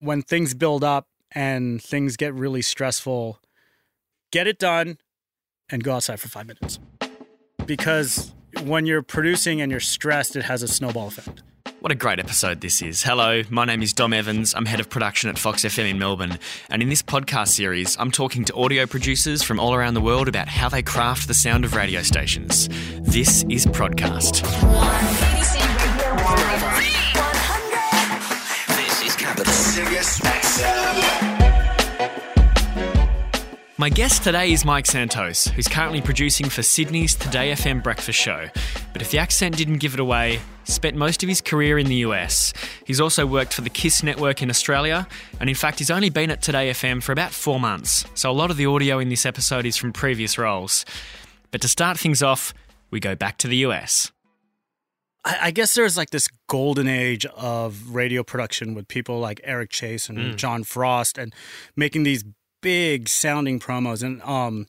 when things build up and things get really stressful, get it done and go outside for five minutes. Because when you're producing and you're stressed, it has a snowball effect. What a great episode this is. Hello, my name is Dom Evans. I'm head of production at Fox FM in Melbourne. And in this podcast series, I'm talking to audio producers from all around the world about how they craft the sound of radio stations. This is Prodcast. My guest today is Mike Santos, who's currently producing for Sydney's 2Day FM breakfast show. But if the accent didn't give it away, spent most of his career in the US. He's also worked for the KIIS network in Australia, and in fact, he's only been at 2Day FM for about four months. So a lot of the audio in this episode is from previous roles. But to start things off, we go back to the US. I, guess there's like this golden age of radio production with people like Eric Chase and mm. John Frost and making these big sounding promos. And um,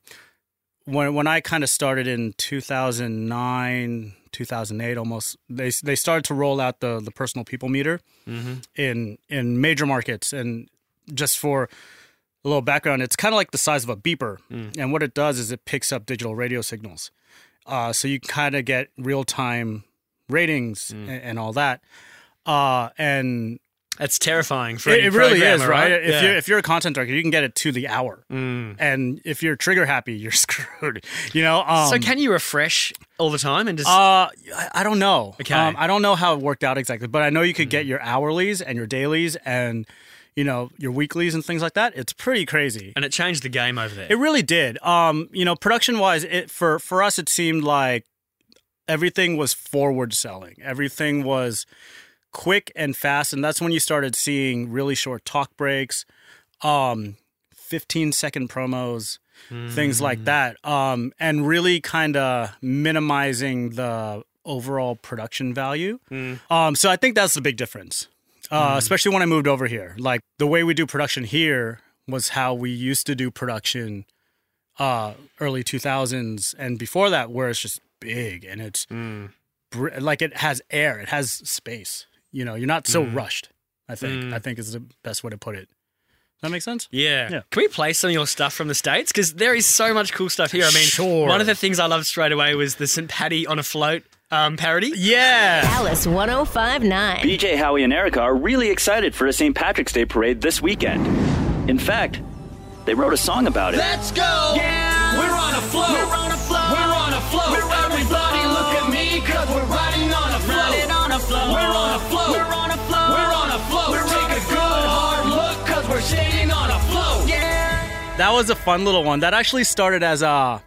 when when I kind of started in 2009, 2008, almost they they started to roll out the the personal people meter in in major markets. And just for a little background, it's kind of like the size of a beeper. And what it does is it picks up digital radio signals. Uh, so you kind of get real time ratings and, and all that. Uh, and That's terrifying for it, it really is, programmer, right? If Yeah. you're if you're a content director, you can get it to the hour, and if you're trigger happy, you're screwed. You know. Um, so can you refresh all the time and just uh, I, don't know. Okay. Um, I don't know how it worked out exactly, but I know you could get your hourlies and your dailies and you know your weeklies and things like that. It's pretty crazy. and it changed the game over there. It really did. Um, you know, production wise, it for for us, it seemed like everything was forward selling. Everything was quick and fast, and that's when you started seeing really short talk breaks, um, fifteen second promos, things like that, um, and really kind of minimizing the overall production value. Um, so I think that's the big difference, uh, especially when I moved over here. Like the way we do production here was how we used to do production uh, early 2000s and before that, where it's just big and it's br- like it has air, it has space. You know, you're not so rushed. I think. I think is the best way to put it. Does that make sense? Yeah. Yeah. Can we play some of your stuff from the States? Because there is so much cool stuff here. I mean, Sure. one of the things I loved straight away was the St. Patty on a float um, parody. Yeah. Alice 1059. BJ, Howie, and Erica are really excited for a St. Patrick's Day parade this weekend. In fact, they wrote a song about it. Let's go! Yeah! We're on a float! That was a fun little one. That actually started as a.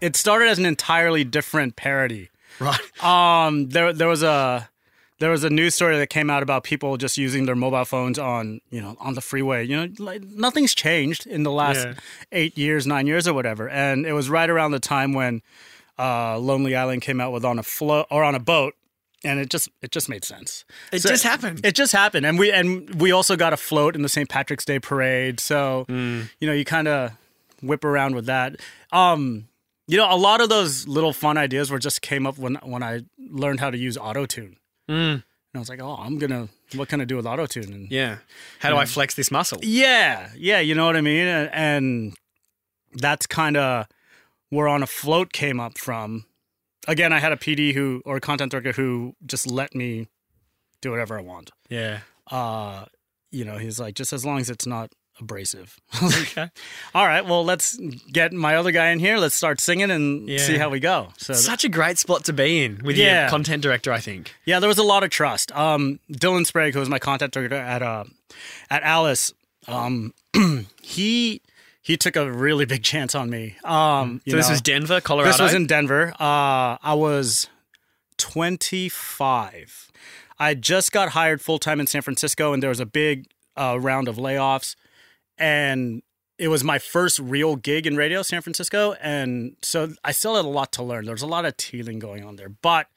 It started as an entirely different parody. Right. Um, there there was a there was a news story that came out about people just using their mobile phones on you know on the freeway. You know, like nothing's changed in the last Yeah. eight years, nine years, or whatever. And it was right around the time when uh, Lonely Island came out with on a float or on a boat, and it just it just made sense. It just happened. It just happened, and we and we also got a float in the St. Patrick's Day parade. So Mm. you know, you kind of whip around with that. Um, you know, a lot of those little fun ideas were just came up when when I learned how to use auto tune. Mm. And I was like, oh, I'm gonna what can I do with auto tune? And Yeah. How do I flex this muscle? yeah, yeah, you know what I mean. And, and that's kind of where on a float came up from. Again, I had a PD who or a content director who just let me do whatever I want. Yeah. uh, you know, he's like, just as long as it's not abrasive. I was like, Okay. all right, well, let's get my other guy in here. Let's start singing and Yeah. see how we go. So, Such a great spot to be in with Yeah. your content director, I think. yeah, there was a lot of trust. Um, Dylan Sprague, who was my content director at uh, at Alice, um, he he took a really big chance on me. Um, you So this know, was Denver, Colorado. This was in Denver. Uh, I was 25. I just got hired full time in San Francisco, and there was a big uh, round of layoffs. And it was my first real gig in radio, San Francisco. And so I still had a lot to learn. There was a lot of teething going on there, but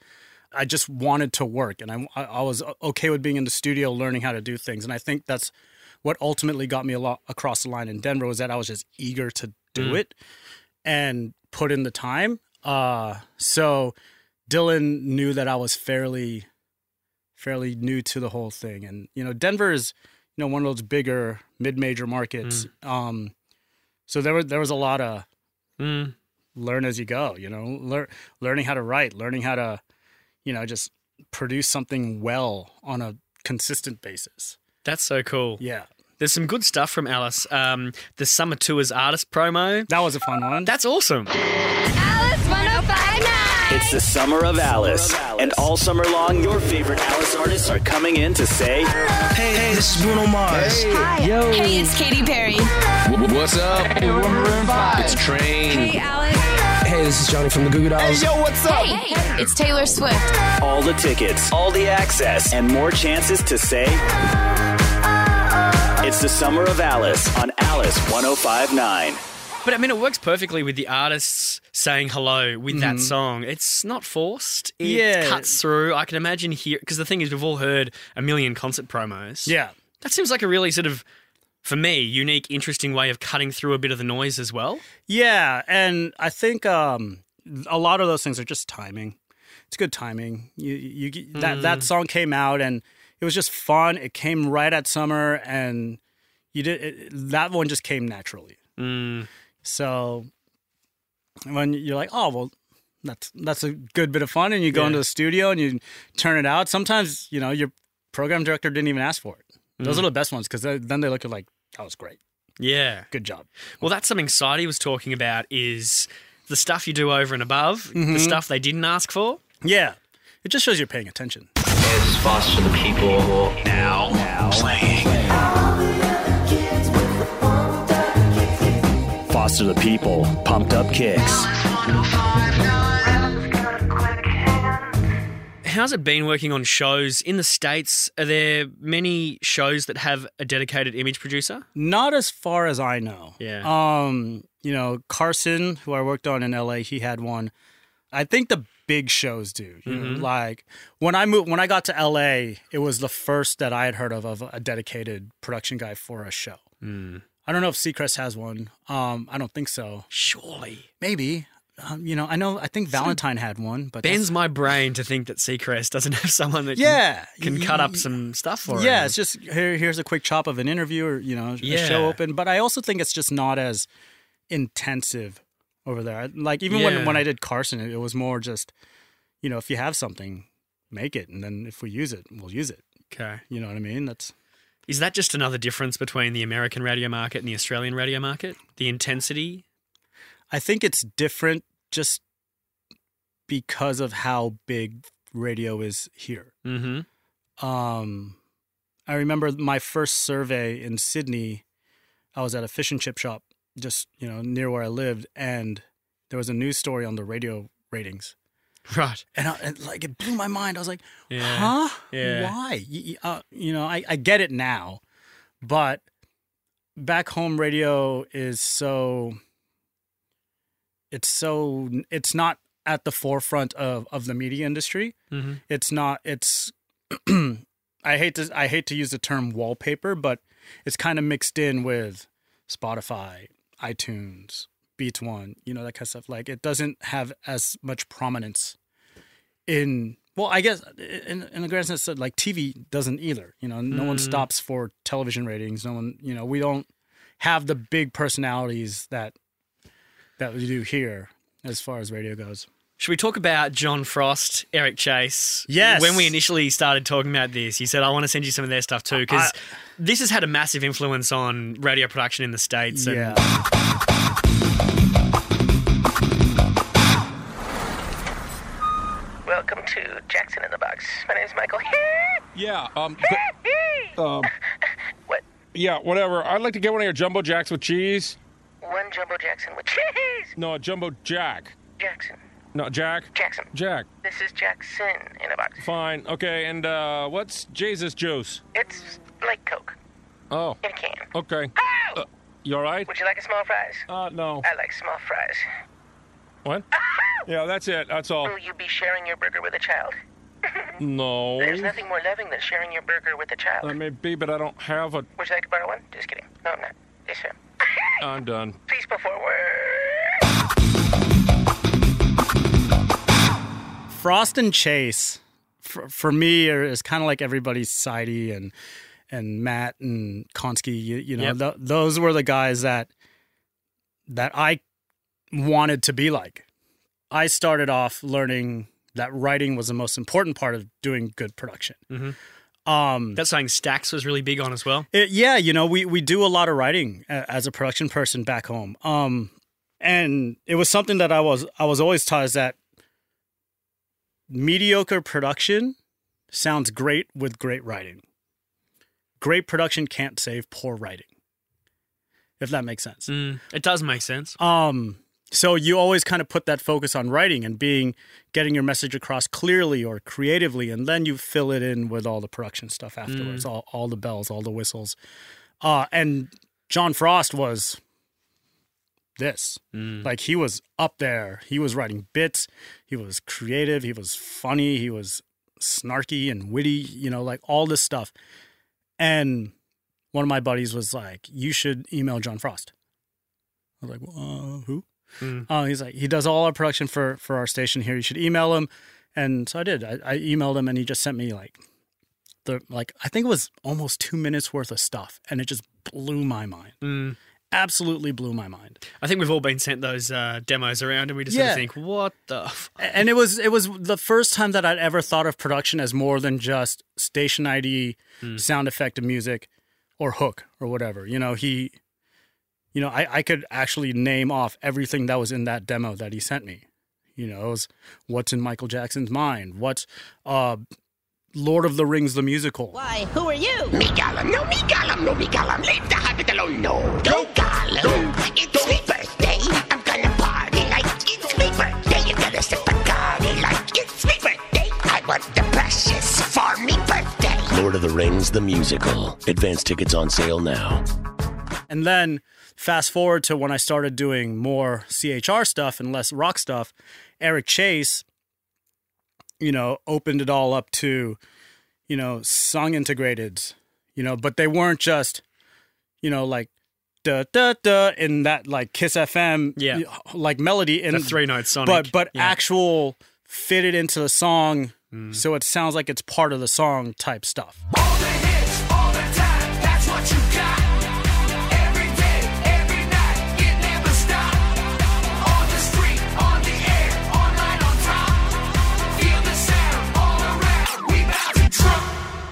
I just wanted to work. And I I was okay with being in the studio, learning how to do things. And I think that's what ultimately got me a lot across the line in Denver was that I was just eager to do it and put in the time. Uh, so Dylan knew that I was fairly, fairly new to the whole thing, and you know, Denver is, you know one of those bigger mid-major markets. Um, so there was there was a lot of Mm. learn as you go. You know, learn learning how to write, learning how to, you know, just produce something well on a consistent basis. That's so cool. Yeah, There's some good stuff from Alice. Um, the Summer Tours artist promo. that was a fun one. That's awesome. Alice 1059. It's the summer of Alice. And all summer long, your favorite Alice artists are coming in to say, Hey, hey, this is Bruno Mars. Hey, it's Katy Perry. What's up? Hey, It's Train. Hey, Alex. Hey, this is Johnny from the Goo Goo Dolls. Hey, what's up? it's Taylor Swift. all the tickets, all the access, and more chances to say, It's the summer of Alice on Alice 1059. But I mean, it works perfectly with the artists saying hello with that song. It's not forced. It Yeah. cuts through. I can imagine here because the thing is, we've all heard a million concert promos. yeah, that seems like a really sort of, for me, unique, interesting way of cutting through a bit of the noise as well. yeah, and I think um, a lot of those things are just timing. It's good timing. You you that that song came out and it was just fun. It came right at summer, and you did it, that one just came naturally. Mm. So when you're like, oh well, that's that's a good bit of fun, and you go Yeah. into the studio and you turn it out. Sometimes you know your program director didn't even ask for it. Those are the best ones because then they look at like that was great, Yeah. good job. Well, that's something Sadie was talking about is the stuff you do over and above, the stuff they didn't ask for. Yeah, it just shows you're paying attention. It's Foster the People. Now, playing. Foster the People, Pumped Up Kicks. How's it been working on shows in the States? Are there many shows that have a dedicated image producer? Not as far as I know. Yeah. Um, you know, Carson, who I worked on in LA, he had one. I think the big shows do. You know, like when I moved when I got to LA, it was the first that I had heard of of a dedicated production guy for a show. I don't know if Seacrest has one. Um, I don't think so. Surely. Maybe. Um, you know, I know I think Valentine had one, but Bends my brain to think that Seacrest doesn't have someone that yeah can, can cut up some stuff for him. Yeah, it's just here. Here's a quick chop of an interview, or you know, a show open. But I also think it's just not as intensive over there. Like even Yeah. when when I did Carson, it, it was more just, you know, if you have something, make it, and then if we use it, we'll use it. Okay. You know what I mean? That's Is that just another difference between the American radio market and the Australian radio market? The intensity? I think it's different just because of how big radio is here. Mm-hmm. Um, I remember my first survey in Sydney. I was at a fish and chip shop, just you know near where I lived, and there was a news story on the radio ratings, Right. and, I, and like it blew my mind. I was like, Yeah. "Huh? Yeah. Why? Y- y- Uh, you know, I, I get it now, but back home radio is so. It's so it's not at the forefront of of the media industry Mm-hmm. it's not it's i hate to i hate to use the term wallpaper but it's kind of mixed in with spotify itunes beats one you know that kind of stuff. Like it doesn't have as much prominence in well i guess in, in the grand sense that like tv doesn't either you know? No one mm. stops for television ratings. No one you know we don't have the big personalities that that we do here as far as radio goes Should we talk about John Frost, Eric Chase? Yes. When we initially started talking about this, he said, I want to send you some of their stuff too, because this has had a massive influence on radio production in the States. And yeah Welcome to Jackson in the Box. My name is Michael. Yeah, um, um, what? yeah, whatever. I'd like to get one of your jumbo jacks with cheese. One Jumbo Jackson with cheese. No, a jumbo jack. Jackson. No, Jack. Jackson. Jack. This is Jackson in a box. Fine. Okay, and uh, what's Jesus juice? It's like Coke Oh, in a can. okay. Ow! Uh, you all right? Would you like a small fries? Uh, no. I like small fries. What? Yeah, that's it. That's all. Will you be sharing your burger with a child? No. There's nothing more loving than sharing your burger with a child. That may be, but I don't have a. Would you like to borrow one? Just kidding. No, I'm not. Yes, sir. I'm done. Please go forward. Frost and Chase, for, for me, are, is kind of like everybody's sidey and and Matt and Konski. You, you know, Yep. th- those were the guys that that I wanted to be like. I started off learning that writing was the most important part of doing good production. Mhm. Um, That's something Stax was really big on as well. it- yeah, you know, we we do a lot of writing as a production person back home. Um, and it was something that I was I was always taught is that mediocre production sounds great with great writing. Great production can't save poor writing. If that makes sense. Mm, it does make sense. Um, so you always kind of put that focus on writing and being getting your message across clearly or creatively, and then you fill it in with all the production stuff afterwards, all all the bells, all the whistles. Uh, and John Frost was this. Like he was up there. He was writing bits. He was creative. He was funny. He was snarky and witty. You know, like all this stuff. And one of my buddies was like, "You should email John Frost." I was like, well, uh, "Who?" Oh, he's like, he does all our production for for our station here. You should email him. And so I did. I, I emailed him, and he just sent me like the like I think it was almost two minutes worth of stuff, and it just blew my mind. Mm. Absolutely blew my mind. I think we've all been sent those uh, demos around, and we just Yeah. sort of think, "What the?" F-? and it was it was the first time that I'd ever thought of production as more than just station ID, sound effect of music, or hook or whatever. You know, he, you know, I I could actually name off everything that was in that demo that he sent me. You know, it was what's in Michael Jackson's mind, what's uh, Lord of the Rings the musical. Why, who are you? Me Gollum, no me Gollum, no me Gollum. Leave the hobbit alone, no. Go Gollum. It's me birthday. I'm gonna party like it's me birthday. You gotta sip a Gollum like it's me birthday. I want the precious for me birthday. Lord of the Rings, the musical. Advance tickets on sale now. And then fast forward to when I started doing more CHR stuff and less rock stuff, Eric Chase, you know, opened it all up to, you know, song integrated, you know, but they weren't just, you know, like da da da in that like Kiss FM Yeah. like melody in The three-note sonic, But but yeah. actual fitted into the song mm. so it sounds like it's part of the song type stuff. All the hits, all the time, that's what you got.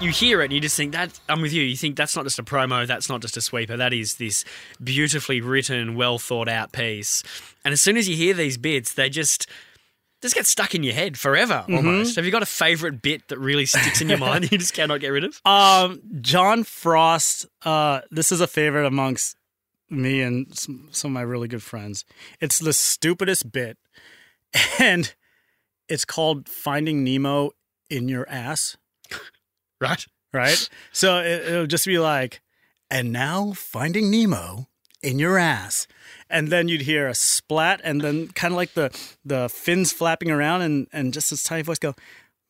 You hear it and you just think that I'm with you. You think that's not just a promo, that's not just a sweeper. That is this beautifully written, well thought out piece. And as soon as you hear these bits, they just just get stuck in your head forever almost. Have you got a favorite bit that really sticks in your mind that you just cannot get rid of? Um, John Frost. Uh, this is a favorite amongst me and some, some of my really good friends. It's the stupidest bit, and it's called "Finding Nemo in Your Ass." Right. Right. so it, it'll just be like, "And now Finding Nemo in your ass," and then you'd hear a splat, and then kind of like the the fins flapping around, and and just this tiny voice go,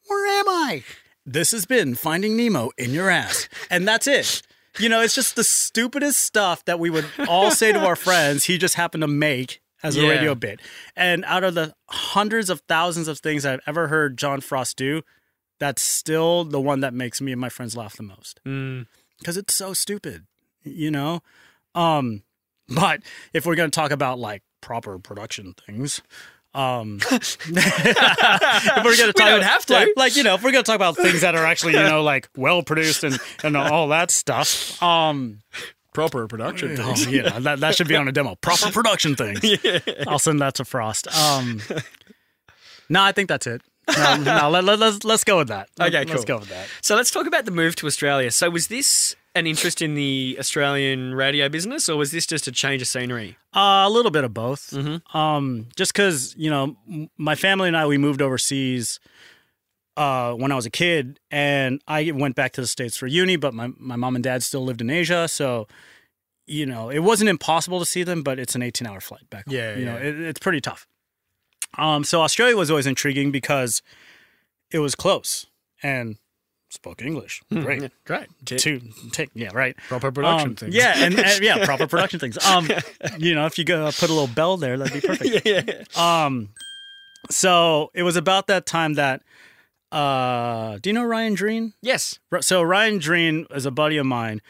"Where am I?" This has been Finding Nemo in your ass. And that's it. You know, it's just the stupidest stuff that we would all say to our friends. He just happened to make as a Yeah. radio bit. And out of the hundreds of thousands of things I've ever heard John Frost do, that's still the one that makes me and my friends laugh the most. Mm. Because it's so stupid, you know? Um, but if we're going to talk about like proper production things, um, if we're gonna talk don't about, have to. like, like you know, if we're gonna talk about things that are actually you know like well produced and and all that stuff, um, Proper production oh, yeah, that that should be on a demo. Proper production things. I'll send that to Frost. Um, no, I think that's it. No, no let, let, let's let's go with that. Okay, Let's cool. go with that. So let's talk about the move to Australia. So was this an interest in the Australian radio business, or was this just a change of scenery? Uh, a little bit of both. Mm-hmm. Um, just because you know, my family and I we moved overseas uh, when I was a kid, and I went back to the states for uni. But my my mom and dad still lived in Asia, so you know it wasn't impossible to see them, but it's an eighteen hour flight back. home. Yeah, you know it, it's pretty tough. Um, so Australia was always intriguing because it was close and spoke English. Great. Yeah, great. To take, yeah, right. Proper production Um, things. Yeah, and, and yeah, proper production things. Um, you know, if you go put a little bell there, that'd be perfect. yeah. Um, so it was about that time that Uh, do you know Ryan Dreen? Yes. So Ryan Dreen is a buddy of mine,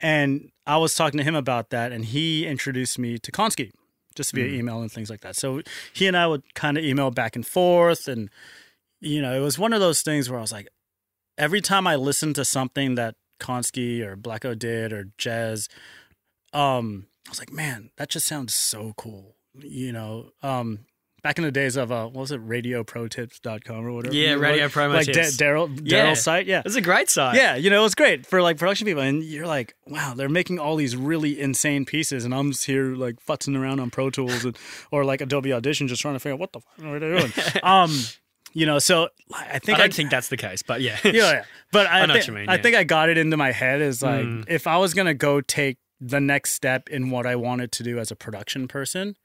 and I was talking to him about that, and he introduced me to Konski just via Mm. email and things like that. So he and I would kind of email back and forth, and you know, it was one of those things where I was like, every time I listened to something that Konski or Blacko did or Jez, um, I was like, man, that just sounds so cool. You know, um, back in the days of uh, what was it, radioprotips.com or whatever? Yeah, Radio Promo like Da- Daryl Daryl's Yeah. site. Yeah, It's a great site. yeah, you know, it was great for like production people, and you're like, wow, they're making all these really insane pieces, and I'm just here like futzing around on Pro Tools and or like Adobe Audition, just trying to figure out what the fuck are they doing. um, you know, so I I think don't think that's the case, but yeah. yeah, yeah. But I, I know thi- what you mean, I think I got it into my head is like Mm. if I was gonna go take the next step in what I wanted to do as a production person,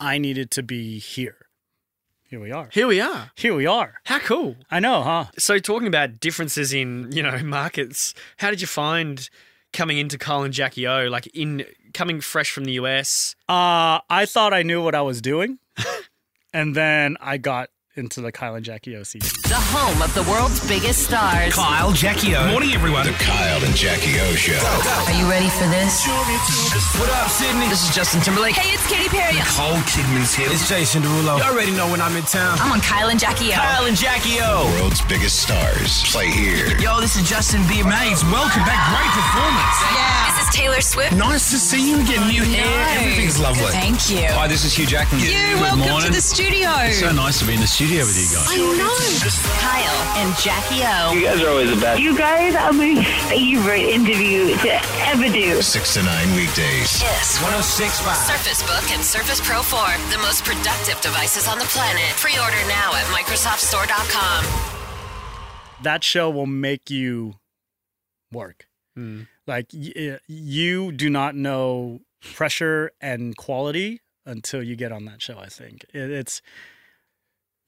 I needed to be here. Here we are. Here we are. Here we are. How cool. I know, huh? So talking about differences in, you know, markets, how did you find coming into Kyle and Jackie O, like in coming fresh from the US? Uh, I thought I knew what I was doing, and then I got into the Kyle and Jackie O season. The home of the world's biggest stars. Kyle, Jackie O. Morning, everyone. The Kyle and Jackie O Show. Are you ready for this? What up, Sydney? This is Justin Timberlake. Hey, it's Katy Perry. Nicole Kidman's here. It's Jason Derulo. You already know when I'm in town. I'm on Kyle and Jackie O. Kyle and Jackie O. World's biggest stars play here. Yo, this is Justin Bieber. Mates, welcome back. Great performance. Yeah. This is Taylor Swift. Nice to see you again. New hair. No. Everything's lovely. Thank you. Hi, this is Hugh Jackman. You, welcome to the studio. So nice to be in the studio with you guys. I know. Kyle and Jackie O. You guys are always the best. You guys are my favorite interview to ever do. Six to nine weekdays. KIIS 1065. Surface Book and Surface Pro 4, the most productive devices on the planet. Pre-order now at MicrosoftStore.com. That show will make you work. Hmm. Like y- uh, you do not know pressure and quality until you get on that show. I think it, it's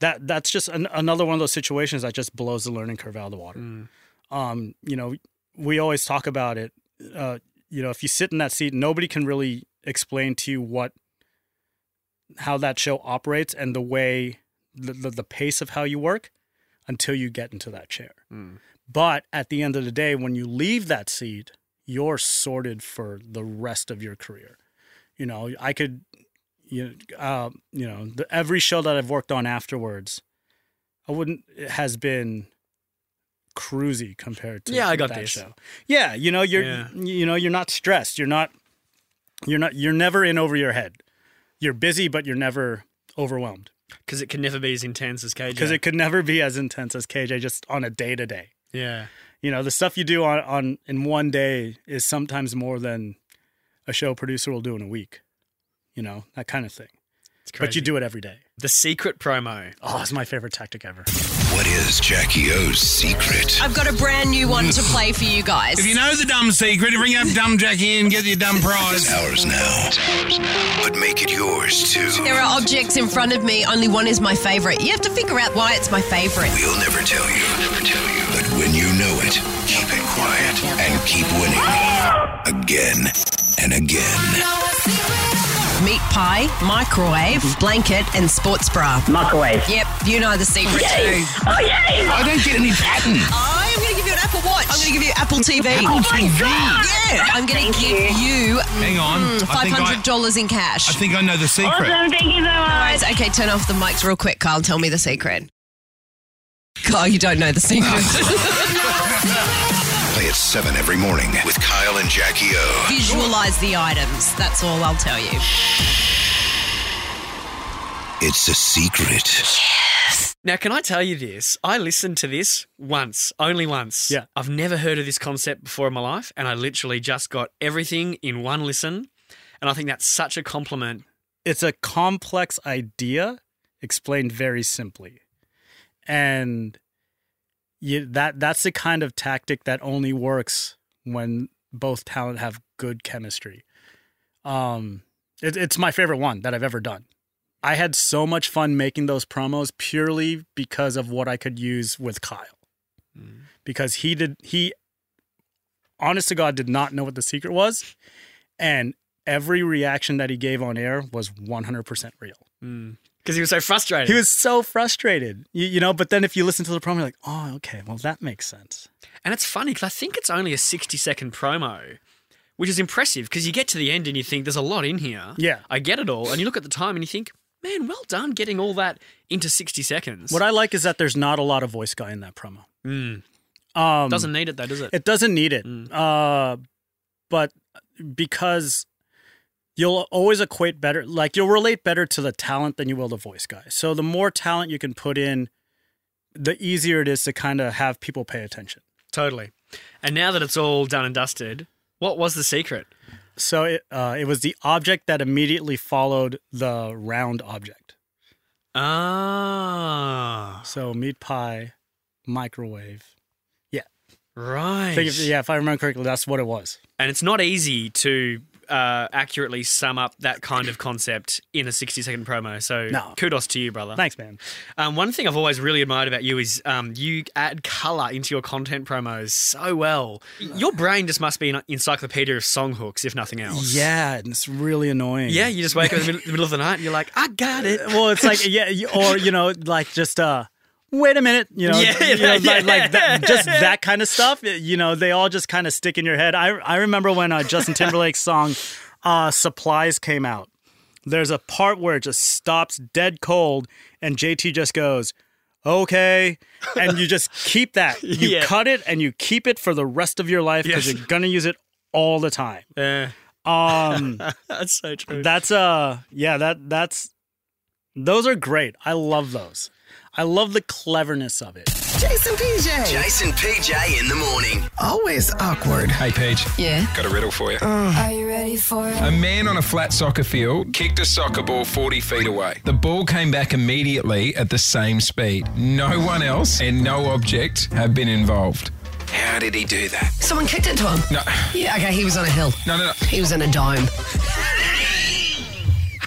that that's just an, another one of those situations that just blows the learning curve out of the water. Um, you know, we always talk about it. Uh, you know, if you sit in that seat, nobody can really explain to you what how that show operates and the way the, the, the pace of how you work until you get into that chair. But at the end of the day, when you leave that seat, you're sorted for the rest of your career. You know, I could, you know, uh, you know, the, every show that I've worked on afterwards, I wouldn't it has been cruisy compared to Yeah, I got that this. show. Yeah, you know, you're Yeah. you know, you're not stressed. You're not you're not you're never in over your head. You're busy, but you're never overwhelmed Because it can never be as intense as KJ. because it could never be as intense as KJ just on a day to day. Yeah. You know, the stuff you do on, on in one day is sometimes more than a show producer will do in a week. You know, that kind of thing. But crazy. you do it every day. The secret promo. Oh, it's my favorite tactic ever. What is Jackie O's secret? I've got a brand new one to play for you guys. If you know the dumb secret, bring up dumb Jackie and get your dumb prize. It's ours now. But make it yours too. There are objects in front of me, only one is my favorite. You have to figure out why it's my favorite. We'll never tell you. Never tell you. But when you know it, keep it quiet and keep winning. Again and again. Meat pie, microwave, blanket, and sports bra. Microwave. Yep, you know the secret Yay. too. Oh, yay. I don't get any pattern. I'm going to give you an Apple Watch. I'm going to give you Apple TV. Apple TV. Yeah, I'm going to give you Hang on. mm, I think I- $500 in cash. I think I know the secret. Awesome. Thank you so much. Guys, okay, turn off the mics real quick, Kyle. Tell me the secret. Kyle, you don't know the secret. Play at 7 every morning with Kyle and Jackie O. Visualize the items. That's all I'll tell you. It's a secret. Yes. Now, can I tell you this? I listened to this once, only once. Yeah. I've never heard of this concept before in my life, and I literally just got everything in one listen. And I think that's such a compliment. It's a complex idea explained very simply. And you, that that's the kind of tactic that only works when both talent have good chemistry. Um, it, it's my favorite one that I've ever done. I had so much fun making those promos purely because of what I could use with Kyle. Because he did he honest to God did not know what the secret was. And every reaction that he gave on air was 100% real. Because he was so frustrated. He was so frustrated, you, you know. But then if you listen to the promo, you're like, oh, okay, well that makes sense. And it's funny because I think it's only a 60 second promo, which is impressive because you get to the end and you think there's a lot in here. Yeah. I get it all. And you look at the time and you think, man, well done getting all that into 60 seconds. What I like is that there's not a lot of voice guy in that promo. Mm. Um, Doesn't need it though, does it? It doesn't need it. Uh, but because you'll always equate better, like you'll relate better to the talent than you will the voice guy. So the more talent you can put in, the easier it is to kind of have people pay attention. Totally. And now that it's all done and dusted, what was the secret? So it uh, it was the object that immediately followed the round object. Ah. So meat pie, microwave. Yeah. Right. If- yeah, if I remember correctly, that's what it was. And it's not easy to uh, accurately sum up that kind of concept in a 60 second promo. So No. kudos to you, brother. Thanks, man. Um, one thing I've always really admired about you is um, you add color into your content promos so well. Your brain just must be an encyclopedia of song hooks, if nothing else. Yeah, and it's really annoying. Yeah, you just wake up in the middle, of the night and you're like, I got it. Well, it's like yeah, or you know, like just uh, wait a minute, you know, Yeah, you know, yeah. like, like that, just that kind of stuff. You know, they all just kind of stick in your head. I I remember when uh, Justin Timberlake's song uh, "Supplies" came out. There's a part where it just stops dead cold, and JT just goes. Okay, and you just keep that. You Yeah. cut it and you keep it for the rest of your life because Yes. you're gonna use it all the time. Yeah. Um, That's so true. that's uh yeah, that that's those are great. I love those. I love the cleverness of it. Jason PJ. Jason PJ in the morning. Always awkward. Hey, Paige. Yeah. Got a riddle for you. Are you ready for it? A man on a flat soccer field kicked a soccer ball 40 feet away. The ball came back immediately at the same speed. No one else and no object have been involved. How did he do that? Someone kicked it to him. No. Yeah, okay, he was on a hill. No, no, no. He was in a dome.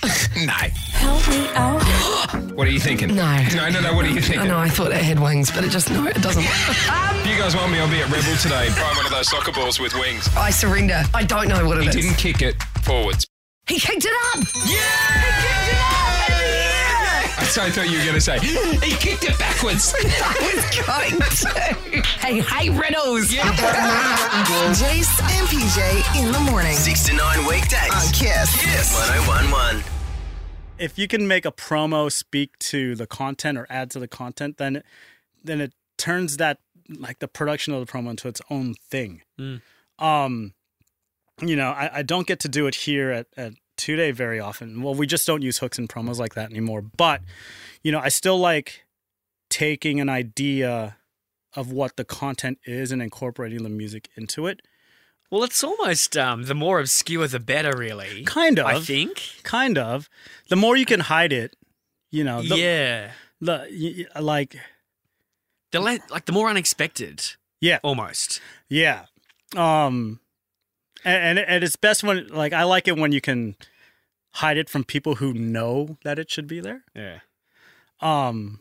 No. Help me out. What are you thinking? No. No, no, no. What are you thinking? I know, I thought it had wings, but it just, no, it doesn't. If you guys want me, I'll be at Rebel today. Buy one of those soccer balls with wings. I surrender. I don't know what it He is. didn't kick it forwards. He kicked it up. Yeah, he kicked it up! Yeah That's what I so thought you were going to say, he kicked it backwards. I was going to. Hey, hey, riddles. Jason and PJ in the morning. 6 to 9 weekdays. On KIIS. KIIS 1011. If you can make a promo speak to the content or add to the content, then then it turns that like the production of the promo into its own thing. Mm. Um, you know, I, I don't get to do it here at, at 2Day very often. Well, we just don't use hooks and promos like that anymore. But, you know, I still like taking an idea of what the content is and incorporating the music into it. Well, it's almost um, the more obscure, the better, really. Kind of. I think. Kind of. The more you can hide it, you know. The, yeah. The like The le- like the more unexpected, yeah, almost. yeah. Um, and, and and it's best when like I like it when you can hide it from people who know that it should be there. Yeah. Um,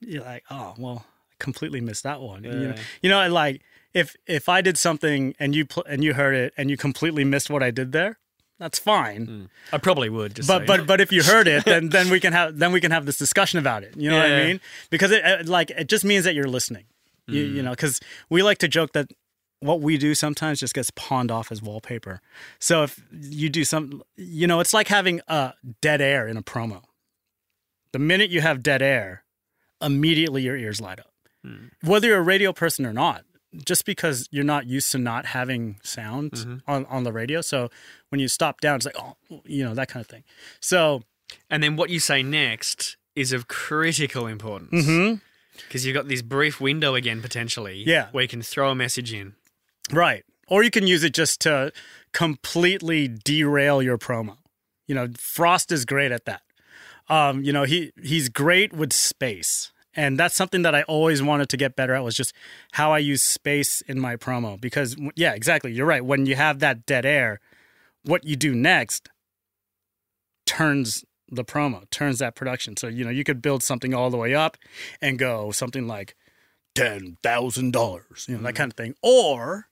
you're like, oh well, I completely missed that one. You know, Yeah. you know, like if if I did something and you pl- and you heard it and you completely missed what I did there, that's fine. I probably would. Just but so but know. but if you heard it, then then we can have then we can have this discussion about it. You know what I Yeah. mean? Because it like it just means that you're listening. You, Mm. you know, because we like to joke that what we do sometimes just gets pawned off as wallpaper. So if you do some, you know, it's like having uh, dead air in a promo. The minute you have dead air, immediately your ears light up. Mm. Whether you're a radio person or not, just because you're not used to not having sound Mm-hmm. on, on the radio. So when you stop down, it's like, oh, you know, that kind of thing. So, and then what you say next is of critical importance. Because you've got this brief window again, potentially. Yeah. Where you can throw a message in. Right. Or you can use it just to completely derail your promo. You know, Frost is great at that. Um, you know, he he's great with space. And that's something that I always wanted to get better at was just how I use space in my promo because yeah, exactly. You're right. When you have that dead air, what you do next turns the promo, turns that production. So, you know, you could build something all the way up and go something like ten thousand dollars, you know, that mm-hmm. kind of thing. Or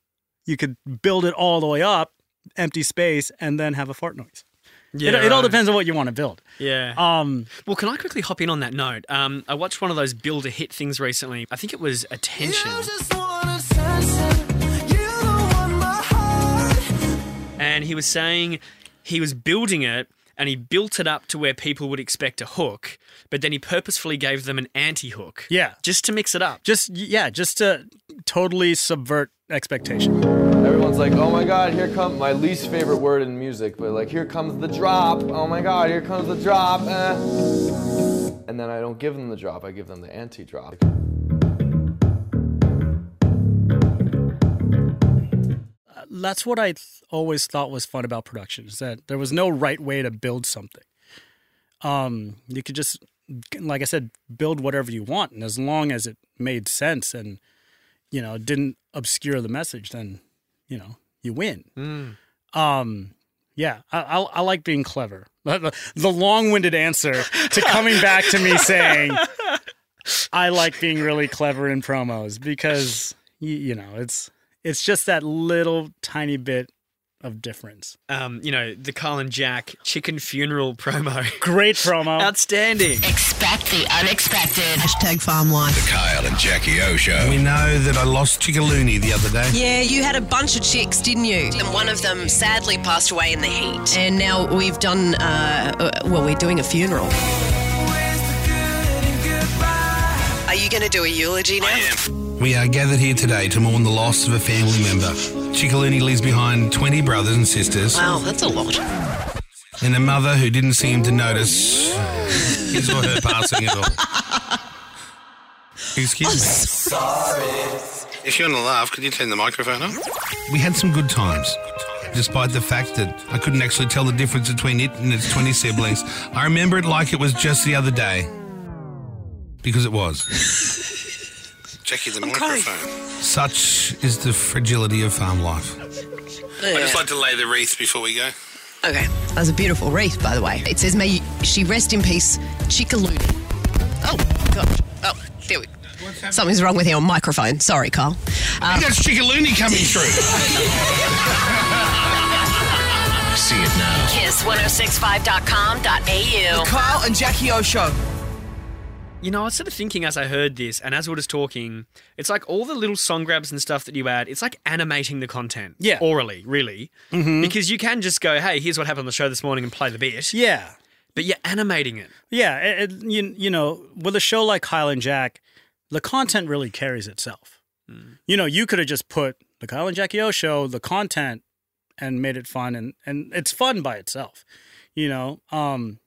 you could build it all the way up, empty space, and then have a fart noise. Yeah, it, it all right. depends on what you want to build. Yeah. Um, well, can I quickly hop in on that note? Um, I watched one of those build a hit things recently. I think it was Attention. And he was saying he was building it and he built it up to where people would expect a hook, but then he purposefully gave them an anti hook. Yeah. Just to mix it up. Just yeah, just to totally subvert expectation. Everyone's like, oh my god, here comes my least favorite word in music, but like, here comes the drop. Oh my god, here comes the drop. eh. And then I don't give them the drop, I give them the anti drop. That's what I th- always thought was fun about production is that there was no right way to build something. Um, you could just, like I said, build whatever you want, and as long as it made sense and you know didn't obscure the message, then you know you win. Um, yeah, I, I, I like being clever. The, the long-winded answer to coming back to me saying I like being really clever in promos because you, you know it's it's just that little tiny bit of difference. Um, you know, the Kyle and Jack chicken funeral promo. Great promo. Outstanding. Expect the unexpected. Hashtag farm life. The Kyle and Jackie O Show. We know that I lost Chickaloonie the other day. Yeah, you had a bunch of chicks, didn't you? And one of them sadly passed away in the heat. And now we've done, uh, uh, well, we're doing a funeral. Are you going to do a eulogy now? We are gathered here today to mourn the loss of a family member. Chickaloonie leaves behind 20 brothers and sisters Wow, that's a lot. and a mother who didn't seem to notice his or her passing at all. Excuse me. Sorry. If you're going to laugh, could you turn the microphone up? We had some good times. Despite the fact that I couldn't actually tell the difference between it and its 20 siblings, I remember it like it was just the other day. Because it was. Jackie, the microphone. Such is the fragility of farm life. I'd just like to lay the wreath before we go. Okay, that was a beautiful wreath, by the way. It says, "May she rest in peace, Chickaloonie." Oh God! Oh, there we. go. Something's wrong with your microphone. Sorry, Kyle. Um, That's Chickaloonie coming through. See it now. KIIS1065.com.au. Kyle and Jackie O Show. You know, I was sort of thinking as I heard this, and as we were just talking, it's like all the little song grabs and stuff that you add, it's like animating the content. Yeah. Orally, really. Mhm. Because you can just go, hey, here's what happened on the show this morning and play the bit. Yeah. But you're animating it. Yeah, it, it- you, you know, with a show like Kyle and Jack, the content really carries itself. You know, you could have just put the Kyle and Jackie O show, the content, and made it fun, and and it's fun by itself. You know, um,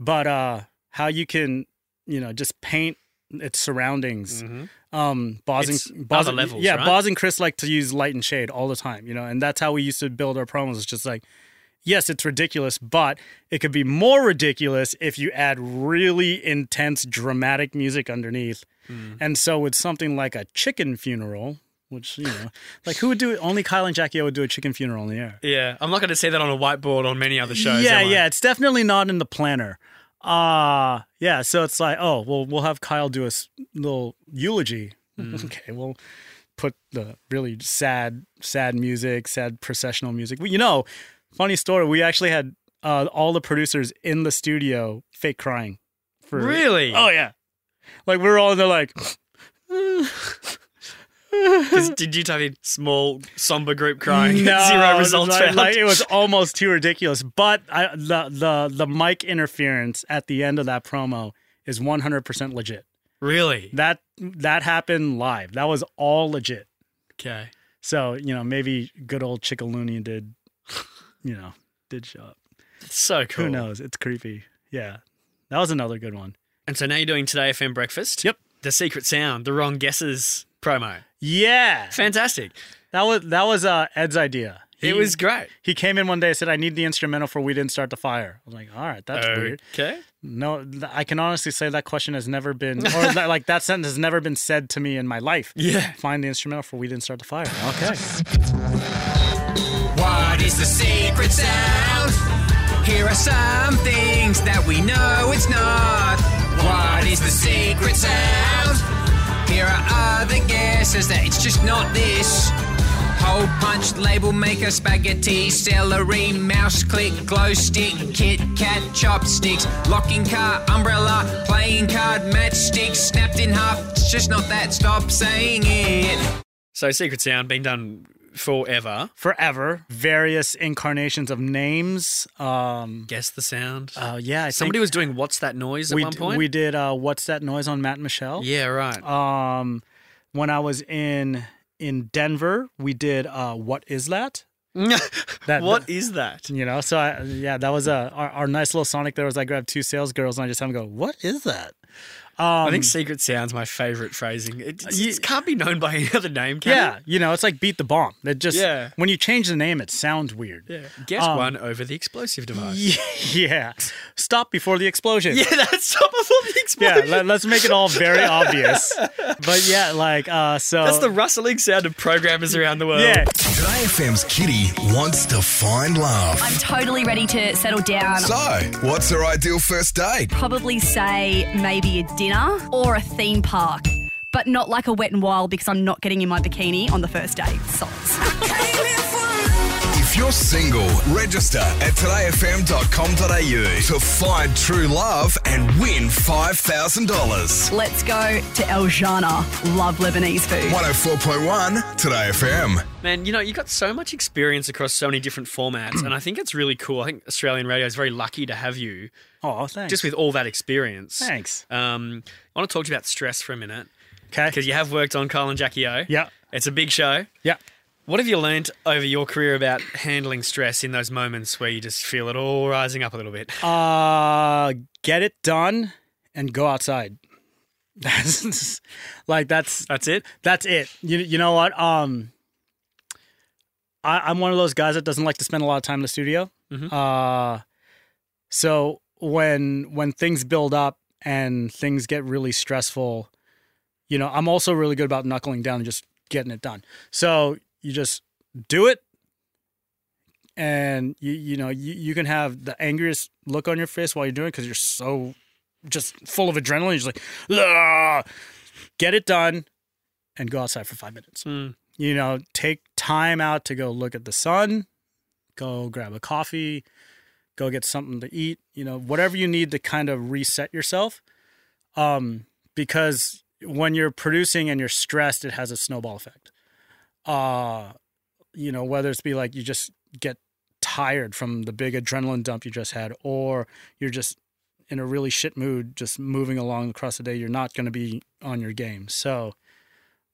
but uh, how you can, you know, just paint its surroundings. Um, Boz It's and Boz, other levels, yeah, right? Boz and Chris like to use light and shade all the time. You know, and that's how we used to build our promos. It's just like yes, it's ridiculous, but it could be more ridiculous if you add really intense, dramatic music underneath. Hmm. And so, with something like a chicken funeral, which, you know, like who would do it? Only Kyle and Jackie O would do a chicken funeral in the air. Yeah. I'm not going to say that on a whiteboard on many other shows. yeah, yeah. It's definitely not in the planner. Uh, yeah. So it's like, oh, well, we'll have Kyle do a s- little eulogy. Hmm. Okay, we'll put the really sad, sad music, sad processional music. Well, you know, funny story. We actually had uh, all the producers in the studio fake crying. For Really? Oh yeah. Like we were all in there, like. did you type in small, somber group crying? No, Zero results like, like, it was almost too ridiculous. But I, the the the mic interference at the end of that promo is 100% legit. Really? That that happened live. That was all legit. Okay. So you know maybe good old Chickaloonie did, you know, did show up. It's so cool. Who knows? It's creepy. Yeah, that was another good one. And so now you're doing 2Day FM Breakfast. Yep. The Secret Sound, the Wrong Guesses promo. Yeah, Fantastic. that was that was uh, Ed's idea. It was great. He came in one day and said, "I need the instrumental for We Didn't Start the Fire." I was like, "All right, that's weird." Okay. No, I can honestly say that question has never been, or that, like that sentence has never been said to me in my life. Yeah. Find the instrumental for We Didn't Start the Fire. Okay. What is the secret sound? Here are some things that we know it's not. What is the secret sound? Here are other guesses that it's just not this. Hole punch, label maker, spaghetti, celery, mouse click, glow stick, Kit Kat, chopsticks, locking car, umbrella, playing card, matchstick, snapped in half. It's just not that. Stop saying it. So Secret Sound been done forever. Forever. Various incarnations of names. Um, Guess the sound. uh, yeah, I Somebody was doing what's that noise at we, one d- point. we did uh, What's That Noise on Matt and Michelle. yeah, right. Um, when I was in in Denver, we did uh, What Is That? That- what is that? You know, so I, yeah, that was a our, our nice little Sonic. There was I grabbed two sales girls and I just had them go, "What is that?" Um, I think Secret Sound's my favorite phrasing. It, it's- Ye- it can't be known by any other name, can yeah, it? you know, it's like beat the bomb. It just Yeah. when you change the name, it sounds weird. Yeah. Get Um, one over the explosive device. Yeah, stop before the explosion. Yeah, that's stop before the explosion. yeah. explosion. Let, us make it all very obvious. But yeah, like uh, so That's the rustling sound of programmers around the world. yeah. 2Day FM's Kitty wants to find love. I'm totally ready to settle down. So, what's her ideal first date? Probably say maybe a dinner or a theme park, but not like a wet and wild because I'm not getting in my bikini on the first date. Sots. If you're single, register at 2dayfm.com.au to find true love and win $5,000. Let's go to El Jannah. Love Lebanese food. 104.1 2Day FM. Man, you know, you got so much experience across so many different formats, and I think it's really cool. I think Australian radio is very lucky to have you Oh, thanks. just with all that experience. Thanks. Um, I want to talk to you about stress for a minute Okay. because you have worked on Kyle and Jackie O. Yeah. It's a big show. Yeah. What have you learnt over your career about handling stress in those moments where you just feel it all rising up a little bit? Uh, get it done and go outside. That's like that's That's it. that's it. You you know what? Um, I, I'm one of those guys that doesn't like to spend a lot of time in the studio. Mhm. Uh, so when when things build up and things get really stressful, you know, I'm also really good about knuckling down and just getting it done. So you just do it, and you you know you, you can have the angriest look on your face while you're doing it because you're so just full of adrenaline. You're just like, "Ugh." get it done, and go outside for five minutes. Mm. You know, take time out to go look at the sun, go grab a coffee, go get something to eat. You know, whatever you need to kind of reset yourself. Um, because when you're producing and you're stressed, it has a snowball effect. Uh, you know, whether it's be like you just get tired from the big adrenaline dump you just had, or you're just in a really shit mood, just moving along across the day, you're not going to be on your game. So,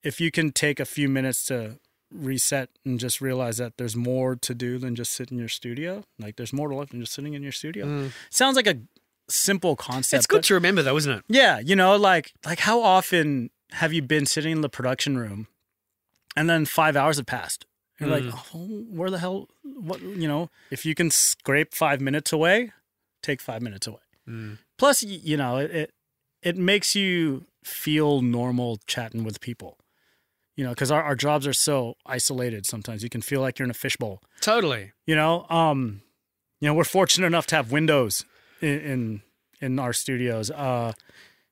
if you can take a few minutes to reset and just realize that there's more to do than just sit in your studio, like there's more to life than just sitting in your studio. Mm. Sounds like a simple concept. It's good to remember, though, isn't it? yeah, you know, like like how often have you been sitting in the production room and then 5 hours have passed? You're Mm. like, oh, "Where the hell what, you know, if you can scrape 5 minutes away, take 5 minutes away." Mm. Plus, you know, it it, it makes you feel normal chatting with people. You know, cuz our, our jobs are so isolated sometimes. You can feel like you're in a fishbowl. Totally. You know, um, you know, we're fortunate enough to have windows in in, in our studios uh,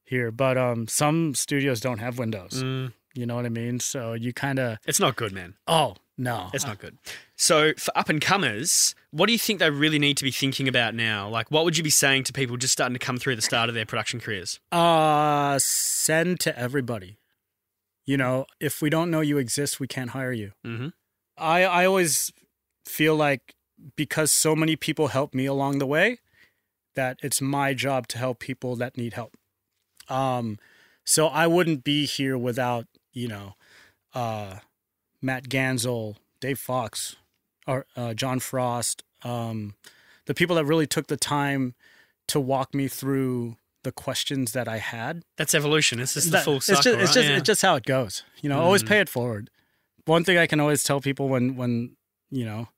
here, but um, some studios don't have windows. Mm. You know what I mean? So you kind of It's not good, man. oh no, It's not good. So, for up and comers, what do you think they really need to be thinking about now? Like, what would you be saying to people just starting to come through the start of their production careers? Uh, send to everybody. You know, if we don't know you exist, we can't hire you. Mhm. I I always feel like because so many people helped me along the way, that it's my job to help people that need help. Um, so I wouldn't be here without you know, uh, Matt Ganzel, Dave Fox, or uh, John Frost, um, the people that really took the time to walk me through the questions that I had. That's evolution. It's just the That- full it's cycle. just, it's right? just Yeah. it's just how it goes. You know, always Mm. pay it forward. One thing I can always tell people when when you know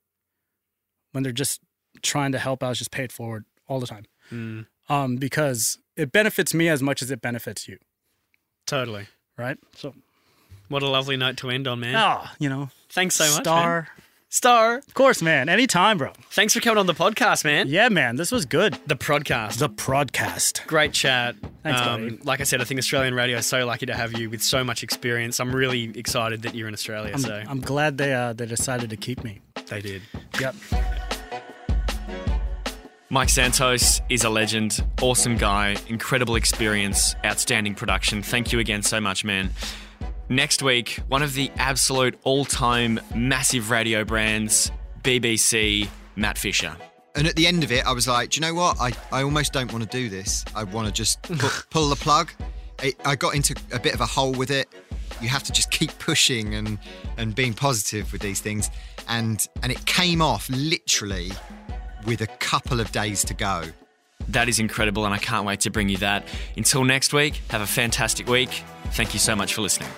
when they're just trying to help out is just pay it forward all the time. Mm. Um, because it benefits me as much as it benefits you, Totally. right? So What a lovely note to end on, man. ah, you know, Thanks so much. star, man. Star. Of course, man. Anytime, bro. Thanks for coming on the podcast, man. Yeah, man. This was good. The podcast. The podcast. Great chat. Thanks, Um, buddy. like I said, I think Australian radio is so lucky to have you with so much experience. I'm really excited that you're in Australia. I'm, so I'm glad they uh, they decided to keep me. they did. Yep. Mike Santos is a legend, awesome guy, incredible experience, outstanding production. Thank you again so much, man. Next week, one of the absolute all time massive radio brands, BBC, Matt Fisher. And at the end of it, I was like, do you know what? I, I almost don't want to do this. I want to just pu- pull the plug. I, I got into a bit of a hole with it. You have to just keep pushing and, and being positive with these things. And, and it came off literally with a couple of days to go. That is incredible, and I can't wait to bring you that. Until next week, have a fantastic week. Thank you so much for listening.